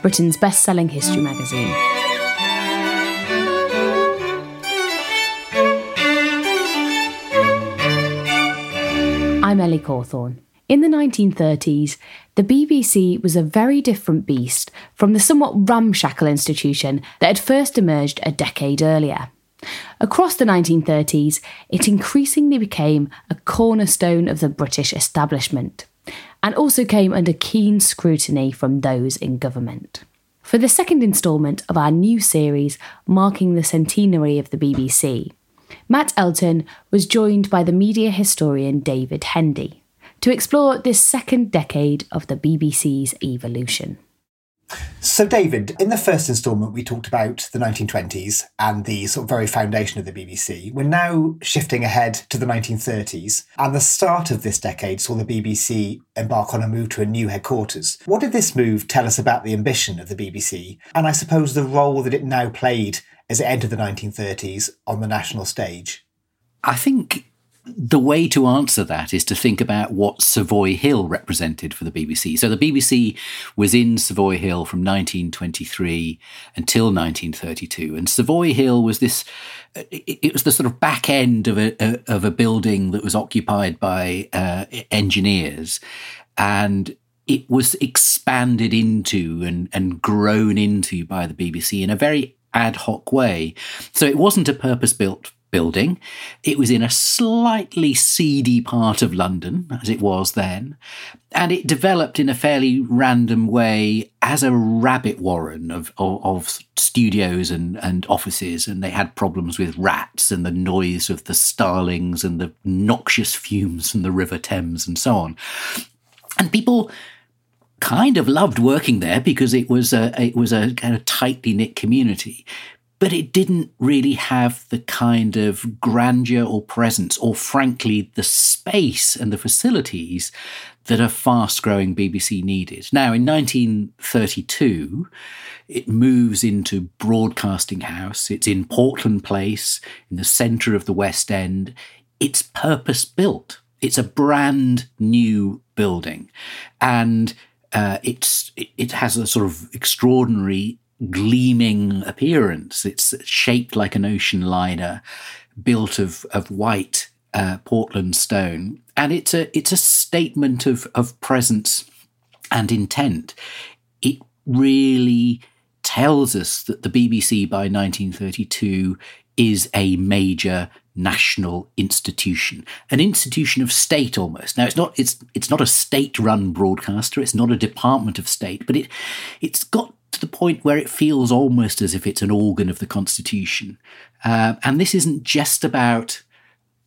Britain's best selling history magazine. I'm Ellie Cawthorne. In the 1930s, the BBC was a very different beast from the somewhat ramshackle institution that had first emerged a decade earlier. Across the 1930s, it increasingly became a cornerstone of the British establishment and also came under keen scrutiny from those in government. For the second instalment of our new series marking the centenary of the BBC, Matt Elton was joined by the media historian David Hendy to explore this second decade of the BBC's evolution. So, David, in the first instalment, we talked about the 1920s and the sort of very foundation of the BBC. We're now shifting ahead to the 1930s, and the start of this decade saw the BBC embark on a move to a new headquarters. What did this move tell us about the ambition of the BBC, and I suppose the role that it now played as it entered the 1930s on the national stage? I think the way to answer that is to think about what Savoy Hill represented for the BBC. So the BBC was in Savoy Hill from 1923 until 1932, and Savoy Hill was this. It was the sort of back end of a of a building that was occupied by uh, engineers, and it was expanded into and and grown into by the BBC in a very ad hoc way. So it wasn't a purpose built building. It was in a slightly seedy part of London, as it was then, and it developed in a fairly random way as a rabbit warren of, of, of, studios and, and offices. And they had problems with rats and the noise of the starlings and the noxious fumes from the River Thames and so on. And people kind of loved working there because it was a it was a kind of tightly knit community but it didn't really have the kind of grandeur or presence, or frankly, the space and the facilities that a fast growing BBC needed. Now, in 1932, it moves into Broadcasting House. It's in Portland Place, in the centre of the West End. It's purpose built. It's a brand new building. And uh, it's it, it has a sort of extraordinary gleaming appearance. It's shaped like an ocean liner, built of of white uh, Portland stone, and it's a it's a statement of of presence and intent. It really tells us that the BBC by 1932 is a major national institution, an institution of state almost. Now it's not it's it's not a state-run broadcaster, it's not a department of state, but it it's got point where it feels almost as if it's an organ of the constitution. Uh, and this isn't just about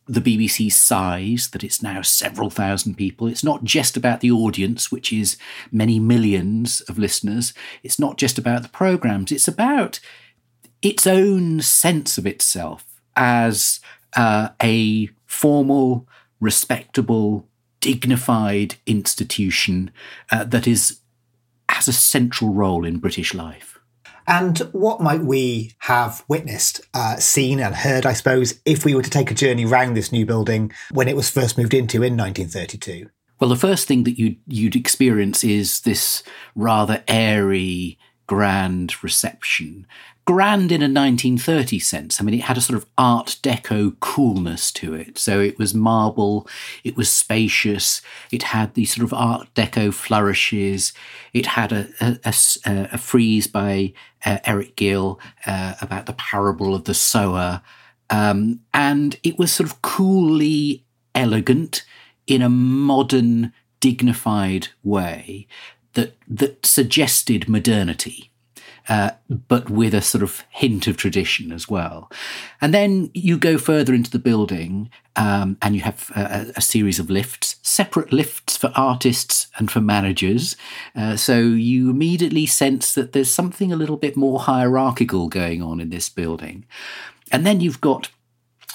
the BBC's size, that it's now several thousand people. It's not just about the audience, which is many millions of listeners. It's not just about the programs. It's about its own sense of itself as uh, a formal, respectable, dignified institution uh, that is has a central role in British life. And what might we have witnessed, uh, seen, and heard, I suppose, if we were to take a journey round this new building when it was first moved into in 1932? Well, the first thing that you'd, you'd experience is this rather airy, grand reception grand in a 1930 sense. I mean, it had a sort of Art Deco coolness to it. So it was marble, it was spacious, it had these sort of Art Deco flourishes. It had a, a, a, a frieze by uh, Eric Gill uh, about the parable of the sower. Um, and it was sort of coolly elegant in a modern, dignified way that that suggested modernity. Uh, but with a sort of hint of tradition as well. And then you go further into the building um, and you have a, a, series of lifts, separate lifts for artists and for managers. Uh, so you immediately sense that there's something a little bit more hierarchical going on in this building. And then you've got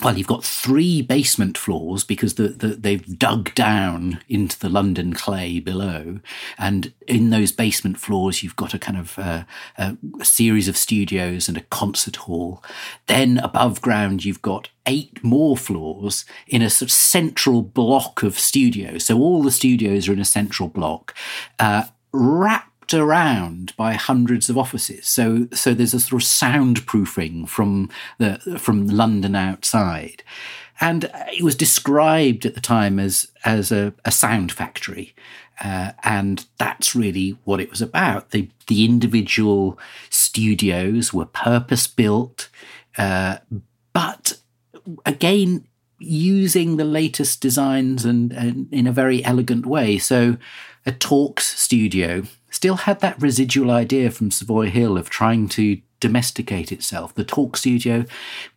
well, you've got three basement floors because the, the, they've dug down into the London clay below. And in those basement floors, you've got a kind of uh, a, series of studios and a concert hall. Then above ground, you've got eight more floors in a sort of central block of studios. So all the studios are in a central block, uh, around by hundreds of offices. So so there's a sort of soundproofing from the from London outside. And it was described at the time as as a, a sound factory. Uh, and that's really what it was about. The the individual studios were purpose built, uh, but again using the latest designs and, and in a very elegant way. So a talks studio still had that residual idea from Savoy Hill of trying to domesticate itself. The talk studio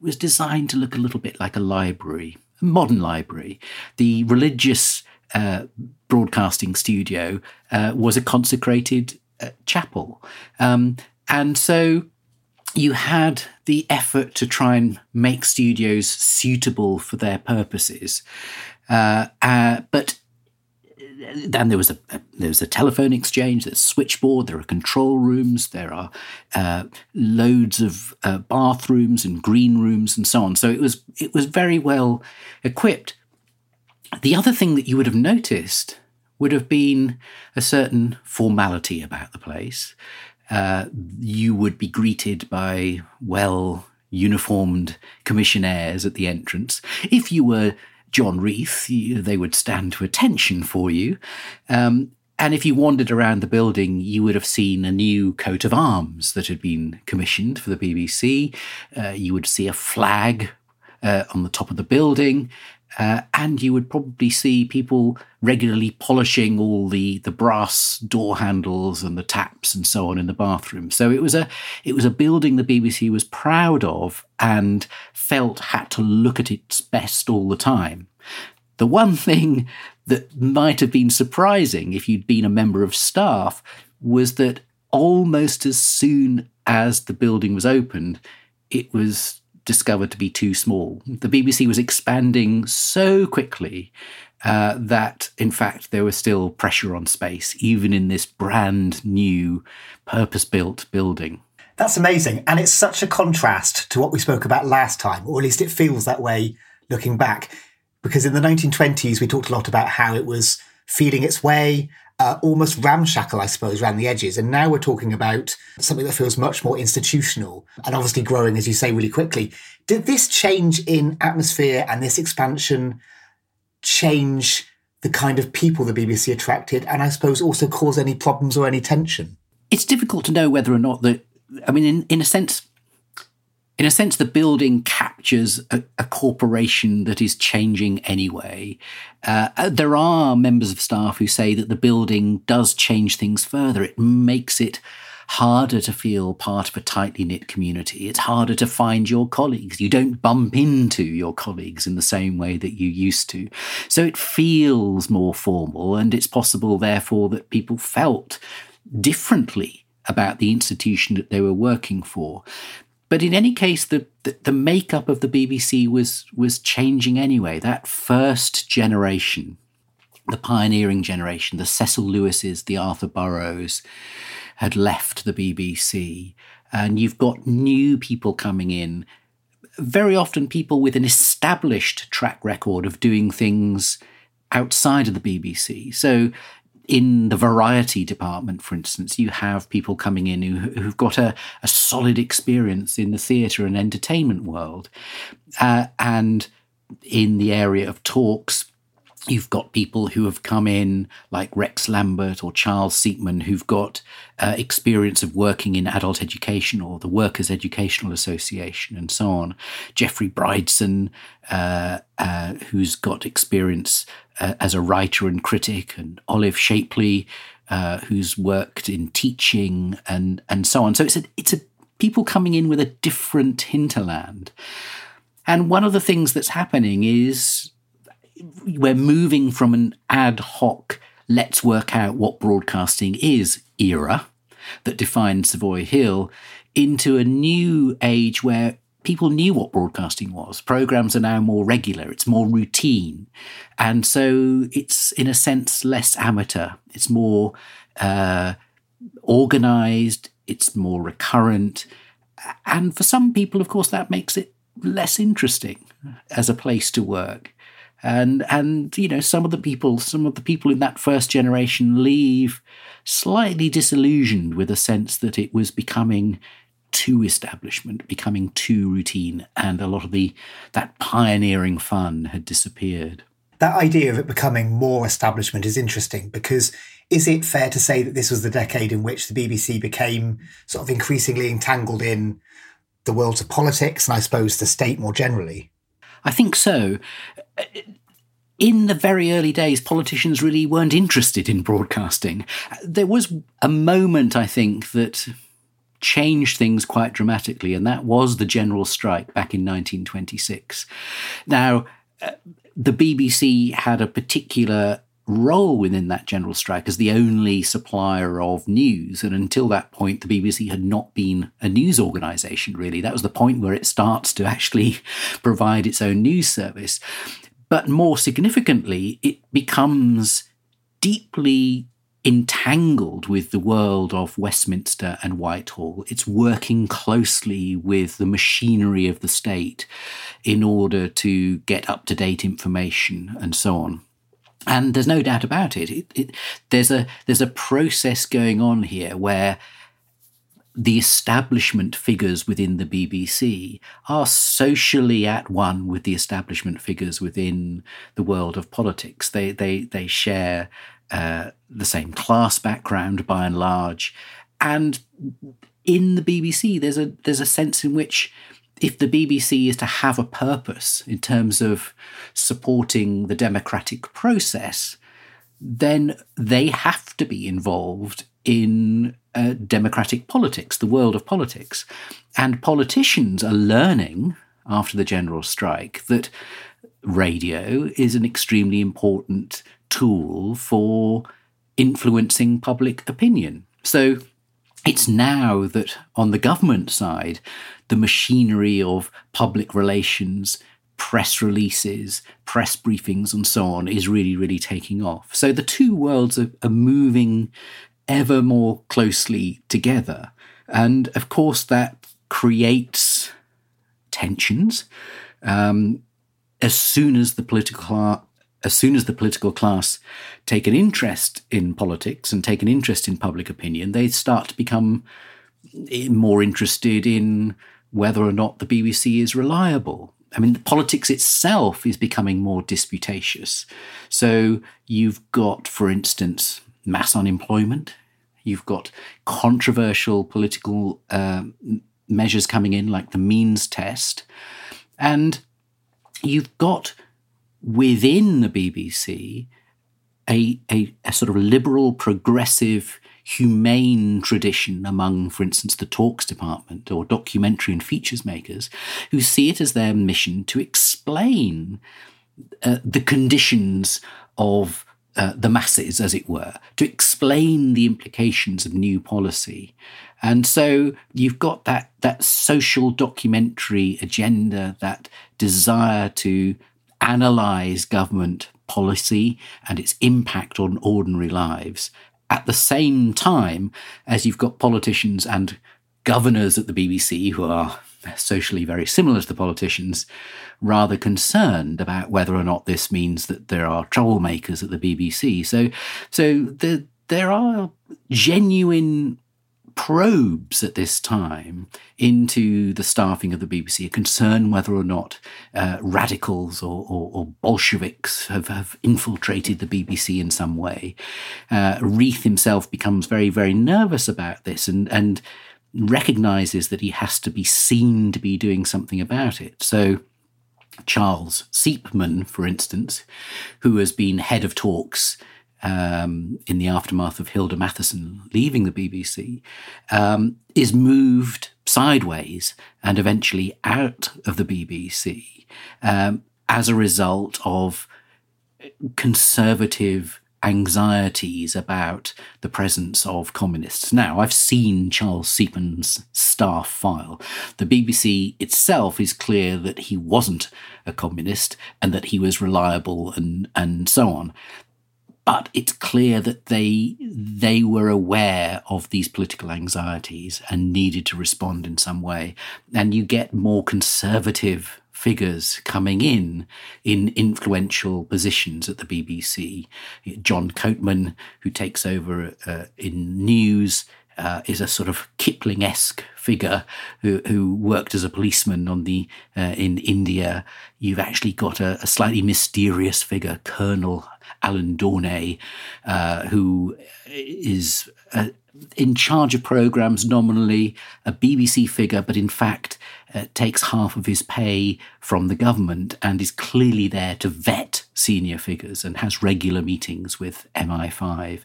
was designed to look a little bit like a library, a modern library. The religious uh, broadcasting studio uh, was a consecrated uh, chapel. Um, and so you had the effort to try and make studios suitable for their purposes. Uh, uh, but then there was a, a, there was a telephone exchange, there's switchboard, there are control rooms, there are uh, loads of uh, bathrooms and green rooms and so on. So it was it was very well equipped. The other thing that you would have noticed would have been a certain formality about the place. Uh, you would be greeted by well uniformed commissionaires at the entrance. If you were John Reith, they would stand to attention for you. Um, and if you wandered around the building, you would have seen a new coat of arms that had been commissioned for the BBC. Uh, you would see a flag uh, on the top of the building. Uh, and you would probably see people regularly polishing all the, the brass door handles and the taps and so on in the bathroom. So it was a it was a building the BBC was proud of and felt had to look at its best all the time. The one thing that might have been surprising if you'd been a member of staff was that almost as soon as the building was opened, it was discovered to be too small. The BBC was expanding so quickly uh, that, in fact, there was still pressure on space, even in this brand new, purpose built building. That's amazing. And it's such a contrast to what we spoke about last time, or at least it feels that way looking back. Because in the 1920s, we talked a lot about how it was feeling its way uh, almost ramshackle, I suppose, around the edges. And now we're talking about something that feels much more institutional and obviously growing, as you say, really quickly. Did this change in atmosphere and this expansion change the kind of people the BBC attracted and I suppose also cause any problems or any tension? It's difficult to know whether or not that, I mean, in, in a sense, in a sense, the building captures a, a corporation that is changing anyway. Uh, uh, there are members of staff who say that the building does change things further. It makes it harder to feel part of a tightly knit community. It's harder to find your colleagues. You don't bump into your colleagues in the same way that you used to. So it feels more formal, and it's possible, therefore, that people felt differently about the institution that they were working for. But in any case, the, the, the makeup of the BBC was was changing anyway. That first generation, the pioneering generation, the Cecil Lewises, the Arthur Burrows, had left the BBC, and you've got new people coming in. Very often, people with an established track record of doing things outside of the BBC. So in the variety department, for instance, you have people coming in who, who've got a, a solid experience in the theatre and entertainment world. Uh, and in the area of talks, You've got people who have come in, like Rex Lambert or Charles Siepmann, who've got uh, experience of working in adult education or the Workers' Educational Association and so on. Geoffrey Bridson, uh, uh, who's got experience uh, as a writer and critic, and Olive Shapley, uh, who's worked in teaching and and so on. So it's a it's a people coming in with a different hinterland. And one of the things that's happening is we're moving from an ad hoc, let's work out what broadcasting is era that defined Savoy Hill into a new age where people knew what broadcasting was. Programs are now more regular, it's more routine. And so it's, in a sense, less amateur. It's more uh, organized, it's more recurrent. And for some people, of course, that makes it less interesting as a place to work. And and you know some of the people some of the people in that first generation leave slightly disillusioned with a sense that it was becoming too establishment, becoming too routine, and a lot of the that pioneering fun had disappeared. That idea of it becoming more establishment is interesting because is it fair to say that this was the decade in which the BBC became sort of increasingly entangled in the worlds of politics and I suppose the state more generally? I think so. In the very early days, politicians really weren't interested in broadcasting. There was a moment, I think, that changed things quite dramatically, and that was the general strike back in 1926. Now, uh, the BBC had a particular role within that general strike as the only supplier of news. And until that point, the BBC had not been a news organisation, really. That was the point where it starts to actually provide its own news service. But more significantly, it becomes deeply entangled with the world of Westminster and Whitehall. It's working closely with the machinery of the state in order to get up to date information and so on. And there's no doubt about it. It, it. There's a there's a process going on here where the establishment figures within the BBC are socially at one with the establishment figures within the world of politics. They they they share uh, the same class background by and large. And in the BBC, there's a there's a sense in which if the BBC is to have a purpose in terms of supporting the democratic process, then they have to be involved in uh, democratic politics, the world of politics. And politicians are learning after the general strike that radio is an extremely important tool for influencing public opinion. So it's now that on the government side, the machinery of public relations, press releases, press briefings, and so on is really, really taking off. So the two worlds are, are moving ever more closely together. And of course, that creates tensions. Um, as soon as the political as soon as the political class take an interest in politics and take an interest in public opinion, they start to become more interested in whether or not the BBC is reliable. I mean, politics itself is becoming more disputatious. So you've got, for instance, mass unemployment. You've got controversial political uh, measures coming in, like the means test. And you've got within the BBC a, a, a, sort of liberal, progressive, humane tradition among, for instance, the talks department or documentary and features makers who see it as their mission to explain uh, the conditions of uh, the masses, as it were, to explain the implications of new policy. And so you've got that, that social documentary agenda, that desire to analyze government policy and its impact on ordinary lives at the same time as you've got politicians and governors at the BBC who are socially very similar to the politicians, rather concerned about whether or not this means that there are troublemakers at the BBC. So, so the, there are genuine probes at this time into the staffing of the BBC, a concern whether or not uh, radicals or, or, or Bolsheviks have, have, infiltrated the BBC in some way. Uh, Reith himself becomes very, very nervous about this and, and recognizes that he has to be seen to be doing something about it. So, Charles Siepmann, for instance, who has been head of talks um, in the aftermath of Hilda Matheson leaving the BBC, um, is moved sideways and eventually out of the BBC um, as a result of conservative anxieties about the presence of communists. Now, I've seen Charles Siepmann's staff file. The BBC itself is clear that he wasn't a communist and that he was reliable and, and so on. But it's clear that they they were aware of these political anxieties and needed to respond in some way. And you get more conservative figures coming in in influential positions at the BBC. John Coatman, who takes over uh, in news, uh, is a sort of Kipling-esque figure who, who worked as a policeman on the uh, in India. You've actually got a, a slightly mysterious figure, Colonel Alan Dawnay, uh, who is uh, in charge of programs nominally, a BBC figure, but in fact uh, takes half of his pay from the government and is clearly there to vet senior figures and has regular meetings with MI5.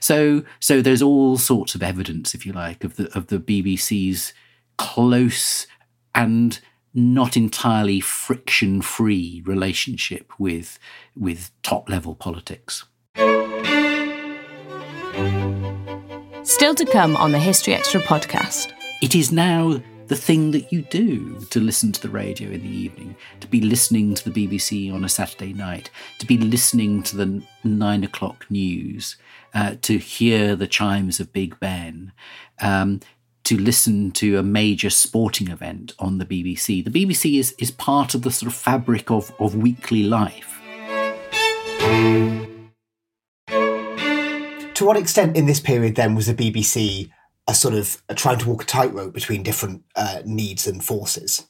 So, so there's all sorts of evidence, if you like, of the of the BBC's close and not entirely friction-free relationship with with top level politics. Still to come on the History Extra podcast. It is now the thing that you do to listen to the radio in the evening, to be listening to the BBC on a Saturday night, to be listening to the nine o'clock news, uh, to hear the chimes of Big Ben, um, to listen to a major sporting event on the BBC. The BBC is, is part of the sort of fabric of, of weekly life. To what extent in this period then was the BBC a sort of a trying to walk a tightrope between different uh, needs and forces?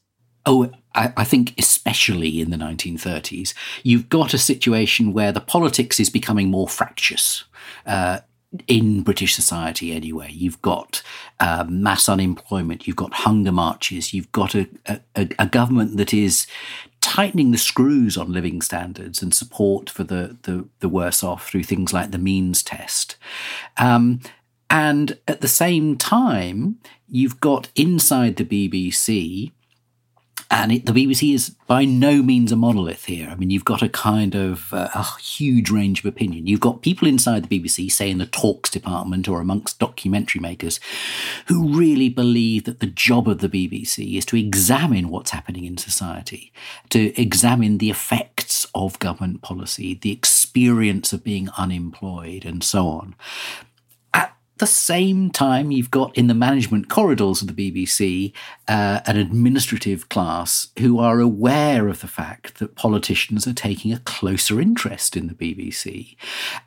Oh, I, I, think especially in the 1930s, you've got a situation where the politics is becoming more fractious. Uh, in British society, anyway, you've got uh, mass unemployment, you've got hunger marches, you've got a, a, a government that is tightening the screws on living standards and support for the, the, the worse off through things like the means test. Um, and at the same time, you've got inside the BBC, and it, the BBC is by no means a monolith here. I mean, you've got a kind of uh, a huge range of opinion. You've got people inside the BBC, say in the talks department or amongst documentary makers, who really believe that the job of the BBC is to examine what's happening in society, to examine the effects of government policy, the experience of being unemployed, and so on the same time, you've got in the management corridors of the BBC uh, an administrative class who are aware of the fact that politicians are taking a closer interest in the BBC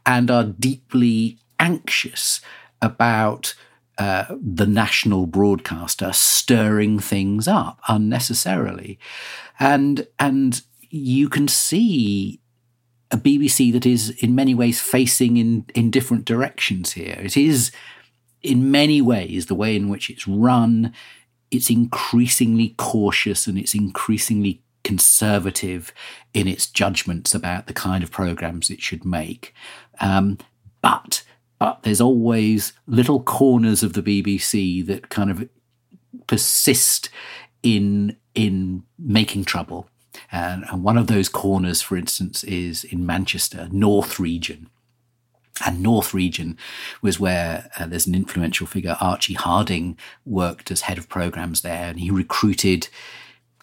and are deeply anxious about uh, the national broadcaster stirring things up unnecessarily, and and you can see a BBC that is in many ways facing in, in different directions here. It is, in many ways, the way in which it's run, it's increasingly cautious and it's increasingly conservative in its judgments about the kind of programs it should make. Um, but but there's always little corners of the BBC that kind of persist in in making trouble and, and one of those corners, for instance, is in Manchester, North Region. And North Region was where uh, there's an influential figure, Archie Harding, worked as head of programs there, and he recruited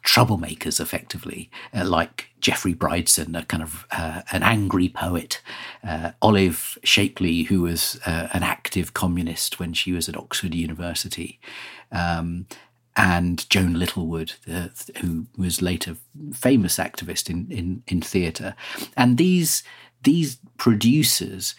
troublemakers effectively, uh, like Geoffrey Bridson, a kind of uh, an angry poet, uh, Olive Shapley, who was uh, an active communist when she was at Oxford University, um, and Joan Littlewood, the, who was later famous activist in, in, in theatre. And these, these producers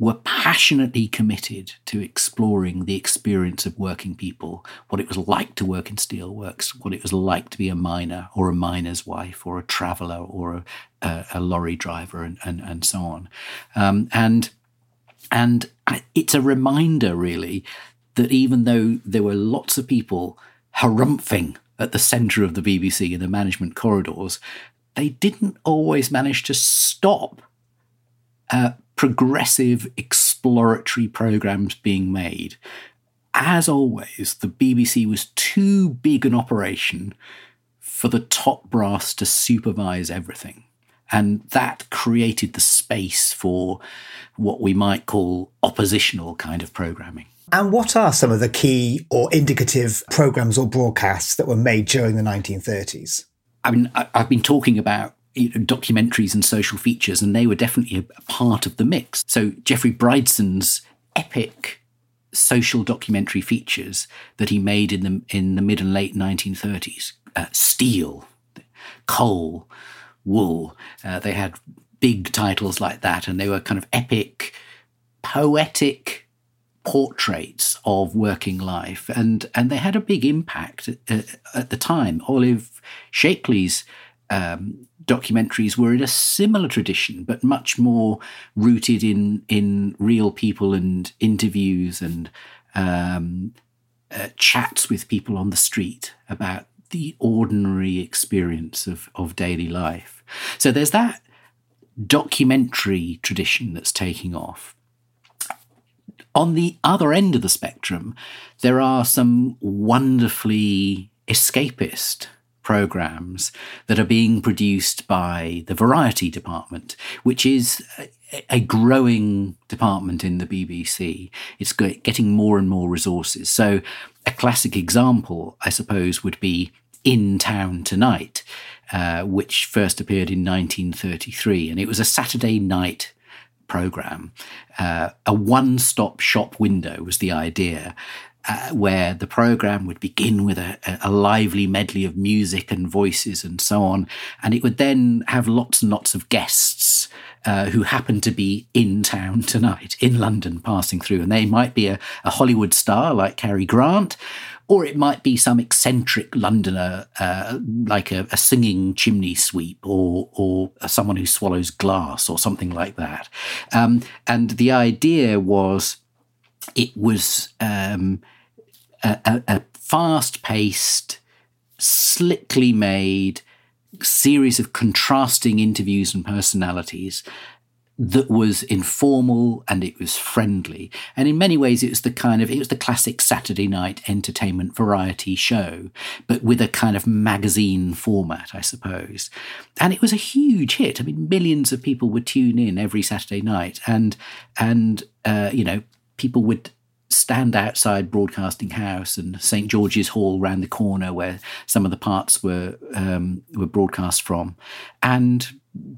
were passionately committed to exploring the experience of working people, what it was like to work in steelworks, what it was like to be a miner or a miner's wife or a traveller or a, a, a, lorry driver and, and, and so on. Um, and, and it's a reminder, really, that even though there were lots of people harumphing at the centre of the BBC in the management corridors, they didn't always manage to stop uh, progressive exploratory programs being made. As always, the BBC was too big an operation for the top brass to supervise everything. And that created the space for what we might call oppositional kind of programming. And what are some of the key or indicative programs or broadcasts that were made during the 1930s? I mean, I've been talking about you know, documentaries and social features, and they were definitely a part of the mix. So Geoffrey Bridson's epic social documentary features that he made in the in the mid and late 1930s, uh, steel, coal, wool. Uh, they had big titles like that, and they were kind of epic, poetic portraits of working life, and and they had a big impact at, at the time. Olive Shapley's um, documentaries were in a similar tradition, but much more rooted in in real people and interviews and um, uh, chats with people on the street about the ordinary experience of of daily life. So there's that documentary tradition that's taking off. On the other end of the spectrum, there are some wonderfully escapist programs that are being produced by the Variety Department, which is a growing department in the BBC. It's getting more and more resources. So, a classic example, I suppose, would be In Town Tonight, uh, which first appeared in 1933. And it was a Saturday night program. Uh, a one stop shop window was the idea uh, where the program would begin with a, a, lively medley of music and voices and so on. And it would then have lots and lots of guests uh, who happen to be in town tonight, in London, passing through. And they might be a, a Hollywood star like Cary Grant, or it might be some eccentric Londoner, uh, like a, a, singing chimney sweep, or or someone who swallows glass, or something like that. Um, and the idea was it was um, a, a fast paced, slickly made series of contrasting interviews and personalities that was informal and it was friendly. And in many ways, it was the kind of, it was the classic Saturday night entertainment variety show, but with a kind of magazine format, I suppose. And it was a huge hit. I mean, millions of people would tune in every Saturday night and, and, uh, you know, people would stand outside Broadcasting House and St George's Hall round the corner where some of the parts were um, were broadcast from, and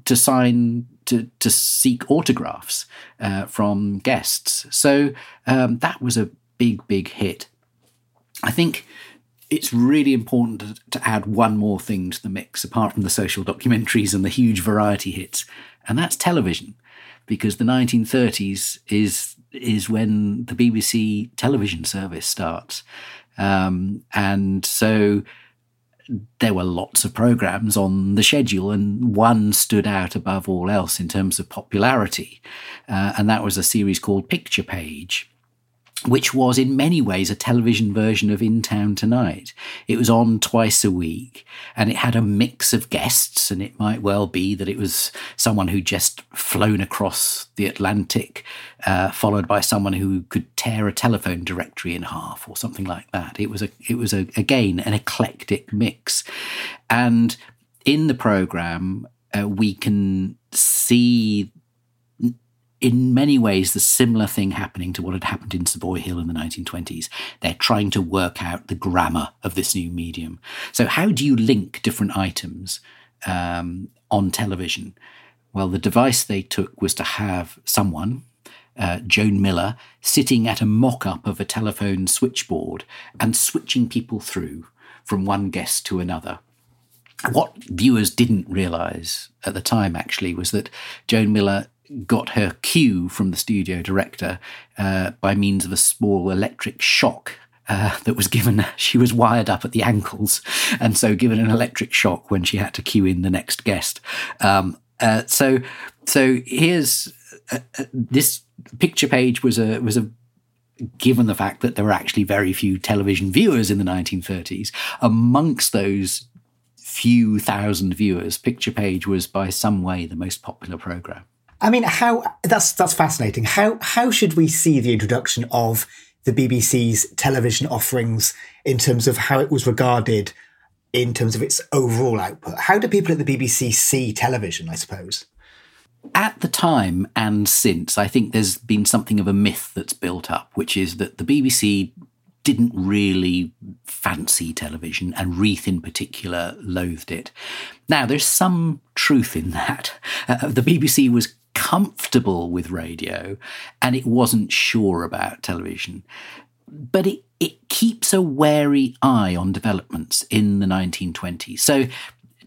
to sign to to seek autographs uh, from guests. So um, that was a big big hit. I think it's really important to, to add one more thing to the mix apart from the social documentaries and the huge variety hits, and that's television because the 1930s is is when the BBC television service starts, um, and so there were lots of programs on the schedule, and one stood out above all else in terms of popularity, uh, and that was a series called Picture Page which was in many ways a television version of In Town Tonight. It was on twice a week and it had a mix of guests, and it might well be that it was someone who just flown across the Atlantic, uh, followed by someone who could tear a telephone directory in half or something like that. It was a, it was a, again an eclectic mix, and in the program uh, we can see in many ways the similar thing happening to what had happened in Savoy Hill in the 1920s. They're trying to work out the grammar of this new medium. So, how do you link different items um, on television? Well, the device they took was to have someone, uh, Joan Miller, sitting at a mock up of a telephone switchboard and switching people through from one guest to another. What viewers didn't realize at the time actually was that Joan Miller got her cue from the studio director uh, by means of a small electric shock uh, that was given. She was wired up at the ankles, and so given an electric shock when she had to cue in the next guest. Um, uh, so, so here's uh, uh, this picture page was a was a given the fact that there were actually very few television viewers in the 1930s. Amongst those few thousand viewers, Picture Page was by some way the most popular program. I mean, how that's that's fascinating. How how should we see the introduction of the BBC's television offerings in terms of how it was regarded in terms of its overall output? How do people at the BBC see television, I suppose? At the time and since, I think there's been something of a myth that's built up, which is that the BBC didn't really fancy television, and Reith in particular loathed it. Now, there's some truth in that. Uh, the BBC was comfortable with radio and it wasn't sure about television. But it, it keeps a wary eye on developments in the 1920s. So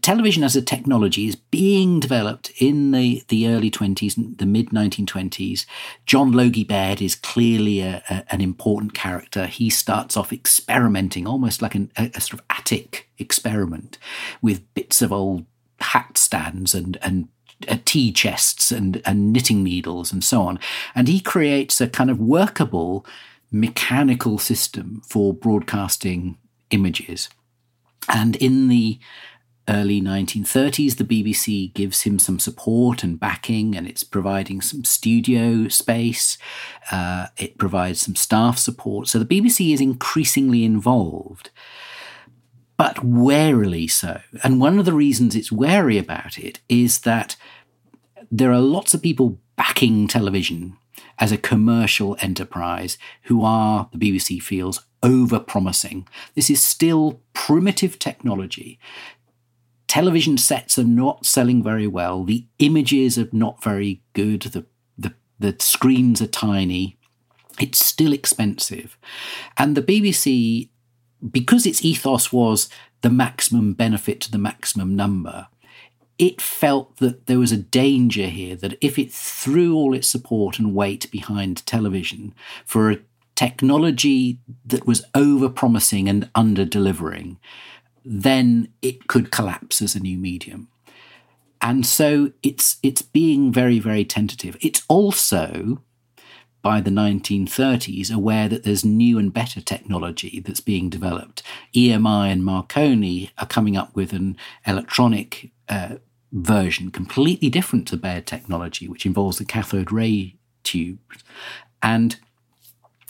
television as a technology is being developed in the, the early 20s, the mid 1920s. John Logie Baird is clearly a, a, an important character. He starts off experimenting, almost like an, a, a, sort of attic experiment, with bits of old hat stands and, and tea chests and, and knitting needles and so on. And he creates a kind of workable mechanical system for broadcasting images. And in the early 1930s, the BBC gives him some support and backing, and it's providing some studio space. Uh, it provides some staff support. So the BBC is increasingly involved, but warily so. And one of the reasons it's wary about it is that there are lots of people backing television as a commercial enterprise who are, the BBC feels, over promising. This is still primitive technology. Television sets are not selling very well. The images are not very good. The, the, the screens are tiny. It's still expensive. And the BBC, because its ethos was the maximum benefit to the maximum number, it felt that there was a danger here that if it threw all its support and weight behind television for a technology that was over promising and under delivering, then it could collapse as a new medium. And so it's it's being very, very tentative. It's also by the 1930s aware that there's new and better technology that's being developed. EMI and Marconi are coming up with an electronic uh, version, completely different to Baird technology, which involves the cathode ray tube. And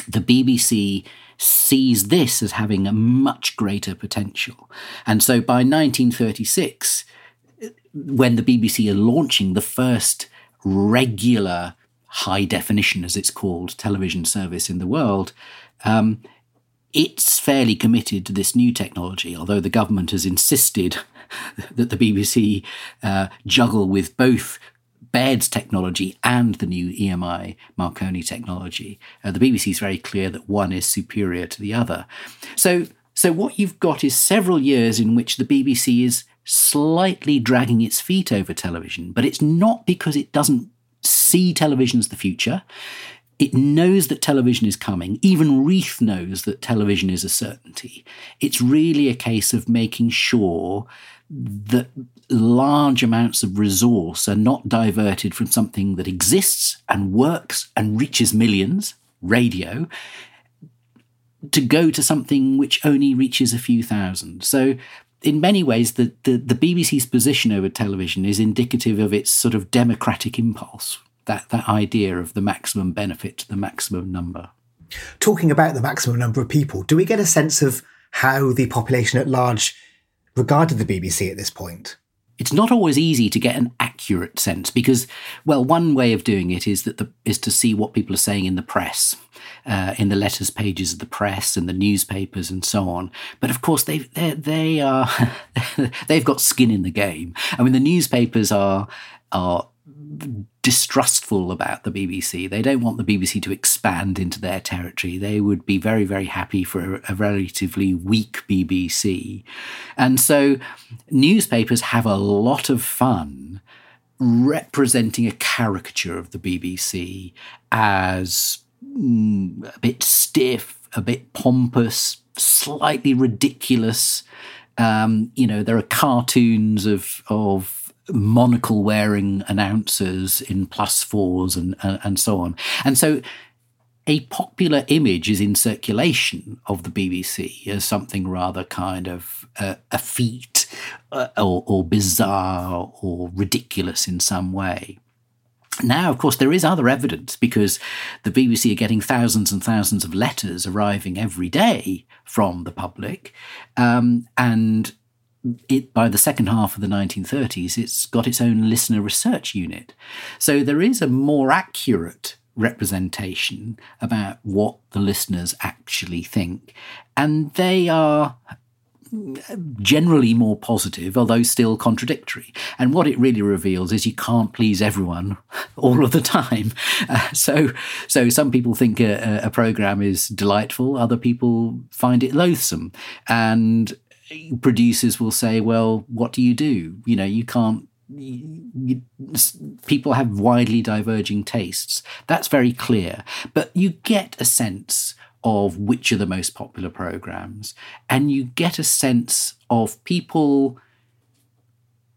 the BBC sees this as having a much greater potential. And so by 1936, when the BBC are launching the first regular high definition, as it's called, television service in the world, um, it's fairly committed to this new technology, although the government has insisted that the BBC uh, juggle with both Baird's technology and the new EMI Marconi technology. Uh, the BBC is very clear that one is superior to the other. So, so what you've got is several years in which the BBC is slightly dragging its feet over television, but it's not because it doesn't see television as the future. It knows that television is coming. Even Reith knows that television is a certainty. It's really a case of making sure that large amounts of resource are not diverted from something that exists and works and reaches millions, radio, to go to something which only reaches a few thousand. So, in many ways, the, the, the BBC's position over television is indicative of its sort of democratic impulse, that, that idea of the maximum benefit to the maximum number. Talking about the maximum number of people, do we get a sense of how the population at large regarded the BBC at this point? It's not always easy to get an accurate sense because, well, one way of doing it is that the, is to see what people are saying in the press, uh, in the letters pages of the press and the newspapers and so on. But of course, they they are they've got skin in the game. I mean, the newspapers are are distrustful about the BBC. They don't want the BBC to expand into their territory. They would be very, very happy for a, a relatively weak BBC. And so newspapers have a lot of fun representing a caricature of the BBC as mm, a bit stiff, a bit pompous, slightly ridiculous. Um, you know, there are cartoons of of monocle wearing announcers in plus fours and, and, and so on. And so a popular image is in circulation of the BBC as something rather kind of uh, effete uh, or, or bizarre or ridiculous in some way. Now, of course, there is other evidence because the BBC are getting thousands and thousands of letters arriving every day from the public. Um, and it, by the second half of the 1930s, it's got its own listener research unit. So there is a more accurate representation about what the listeners actually think. And they are generally more positive, although still contradictory. And what it really reveals is you can't please everyone all of the time. Uh, so, so some people think a, a program is delightful, other people find it loathsome, and producers will say, "Well, what do you do? You know, you can't." You, people have widely diverging tastes. That's very clear. But you get a sense of which are the most popular programs. And you get a sense of people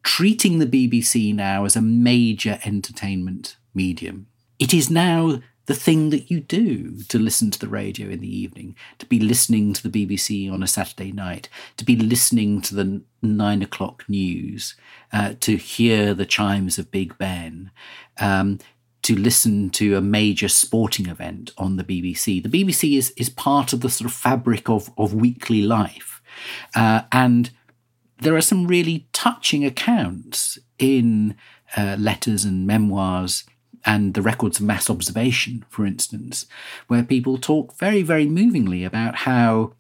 treating the BBC now as a major entertainment medium. It is now the thing that you do to listen to the radio in the evening, to be listening to the BBC on a Saturday night, to be listening to the nine o'clock news, uh, to hear the chimes of Big Ben, um, to listen to a major sporting event on the BBC. The BBC is is part of the sort of fabric of of weekly life, uh, and there are some really touching accounts in uh, letters and memoirs and the records of mass observation, for instance, where people talk very very movingly about how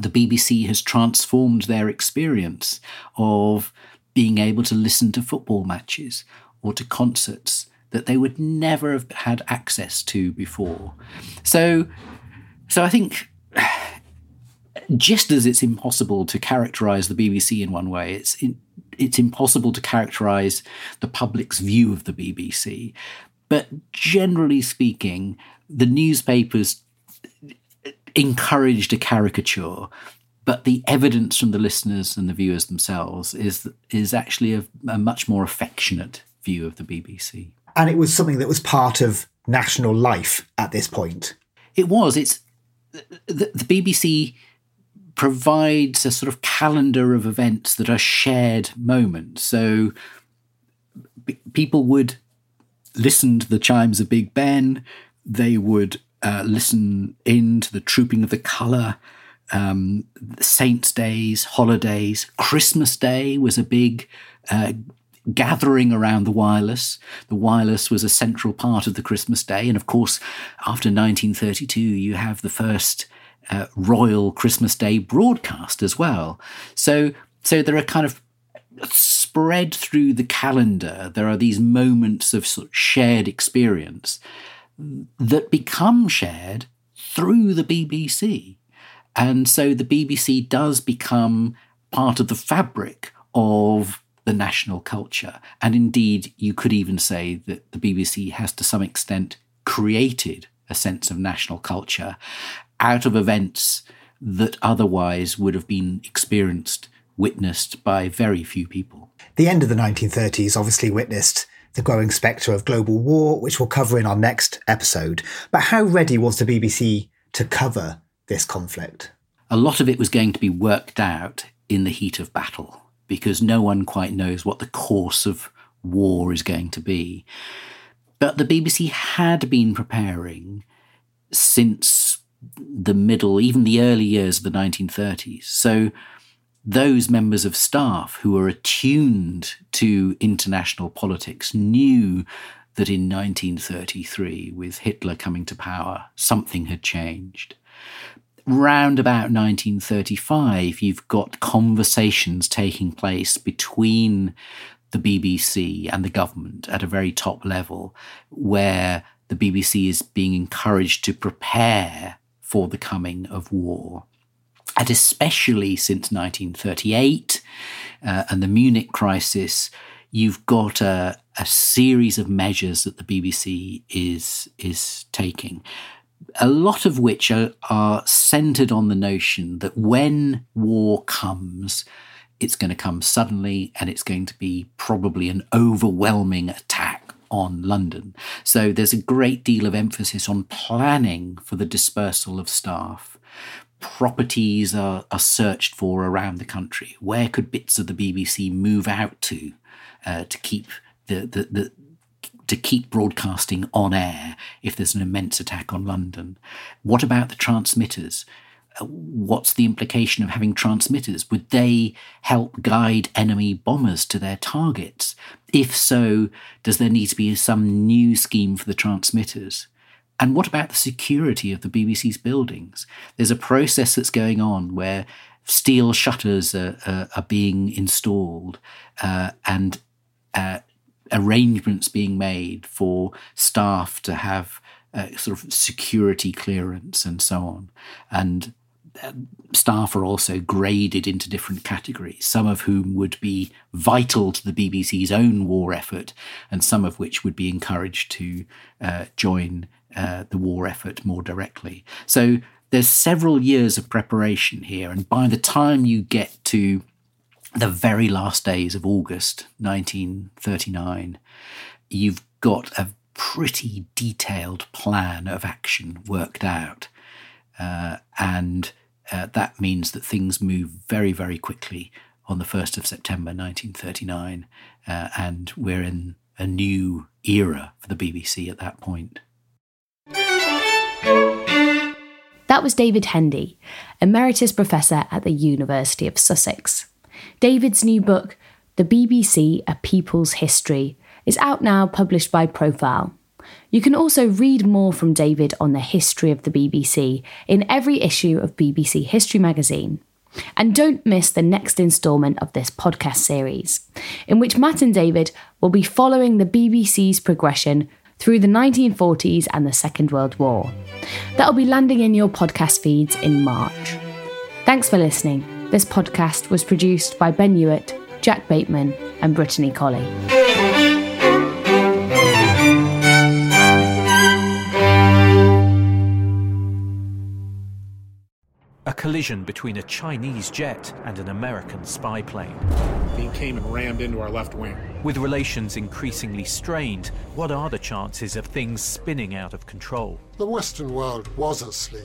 the BBC has transformed their experience of being able to listen to football matches or to concerts that they would never have had access to before. So, so I think just as it's impossible to characterize the BBC in one way, it's it's impossible to characterize the public's view of the BBC. But generally speaking, the newspapers encouraged a caricature but the evidence from the listeners and the viewers themselves is is actually a, a, much more affectionate view of the BBC and it was something that was part of national life at this point. It was. It's the, the BBC provides a sort of calendar of events that are shared moments. So b- people would listen to the chimes of Big Ben. They would uh, listen in to the trooping of the colour. Um, Saints' days, holidays, Christmas Day was a big uh, gathering around the wireless. The wireless was a central part of the Christmas day. And of course, after 1932, you have the first uh, royal Christmas Day broadcast as well. So, so there are kind of spread through the calendar, there are these moments of, sort of shared experience that become shared through the BBC. And so the BBC does become part of the fabric of the national culture. And indeed, you could even say that the BBC has to some extent created a sense of national culture out of events that otherwise would have been experienced, witnessed by very few people. The end of the 1930s obviously witnessed the growing spectre of global war, which we'll cover in our next episode. But how ready was the BBC to cover this conflict? A lot of it was going to be worked out in the heat of battle because no one quite knows what the course of war is going to be. But the BBC had been preparing since the middle, even the early years of the 1930s. So those members of staff who were attuned to international politics knew that in 1933, with Hitler coming to power, something had changed round about 1935, you've got conversations taking place between the BBC and the government at a very top level, where the BBC is being encouraged to prepare for the coming of war. And especially since 1938 uh, and the Munich crisis, you've got a, a series of measures that the BBC is is taking a lot of which are, are centered on the notion that when war comes, it's going to come suddenly and it's going to be probably an overwhelming attack on London. So there's a great deal of emphasis on planning for the dispersal of staff. Properties are, are searched for around the country. Where could bits of the BBC move out to uh, to keep the, the, the to keep broadcasting on air if there's an immense attack on London? What about the transmitters? Uh, what's the implication of having transmitters? Would they help guide enemy bombers to their targets? If so, does there need to be some new scheme for the transmitters? And what about the security of the BBC's buildings? There's a process that's going on where steel shutters are, are, are being installed uh, and uh, arrangements being made for staff to have uh, sort of security clearance and so on. And uh, staff are also graded into different categories, some of whom would be vital to the BBC's own war effort, and some of which would be encouraged to uh, join uh, the war effort more directly. So there's several years of preparation here, and by the time you get to the very last days of August 1939, you've got a pretty detailed plan of action worked out. Uh, and uh, that means that things move very, very quickly on the 1st of September 1939. Uh, and we're in a new era for the BBC at that point. That was David Hendy, Emeritus Professor at the University of Sussex. David's new book, The BBC A People's History, is out now, published by Profile. You can also read more from David on the history of the BBC in every issue of BBC History magazine. And don't miss the next instalment of this podcast series, in which Matt and David will be following the BBC's progression through the 1940s and the Second World War. That'll be landing in your podcast feeds in March. Thanks for listening. This podcast was produced by Ben Hewitt, Jack Bateman, and Brittany Colley. A collision between a Chinese jet and an American spy plane. He came and rammed into our left wing. With relations increasingly strained, what are the chances of things spinning out of control? The Western world was asleep.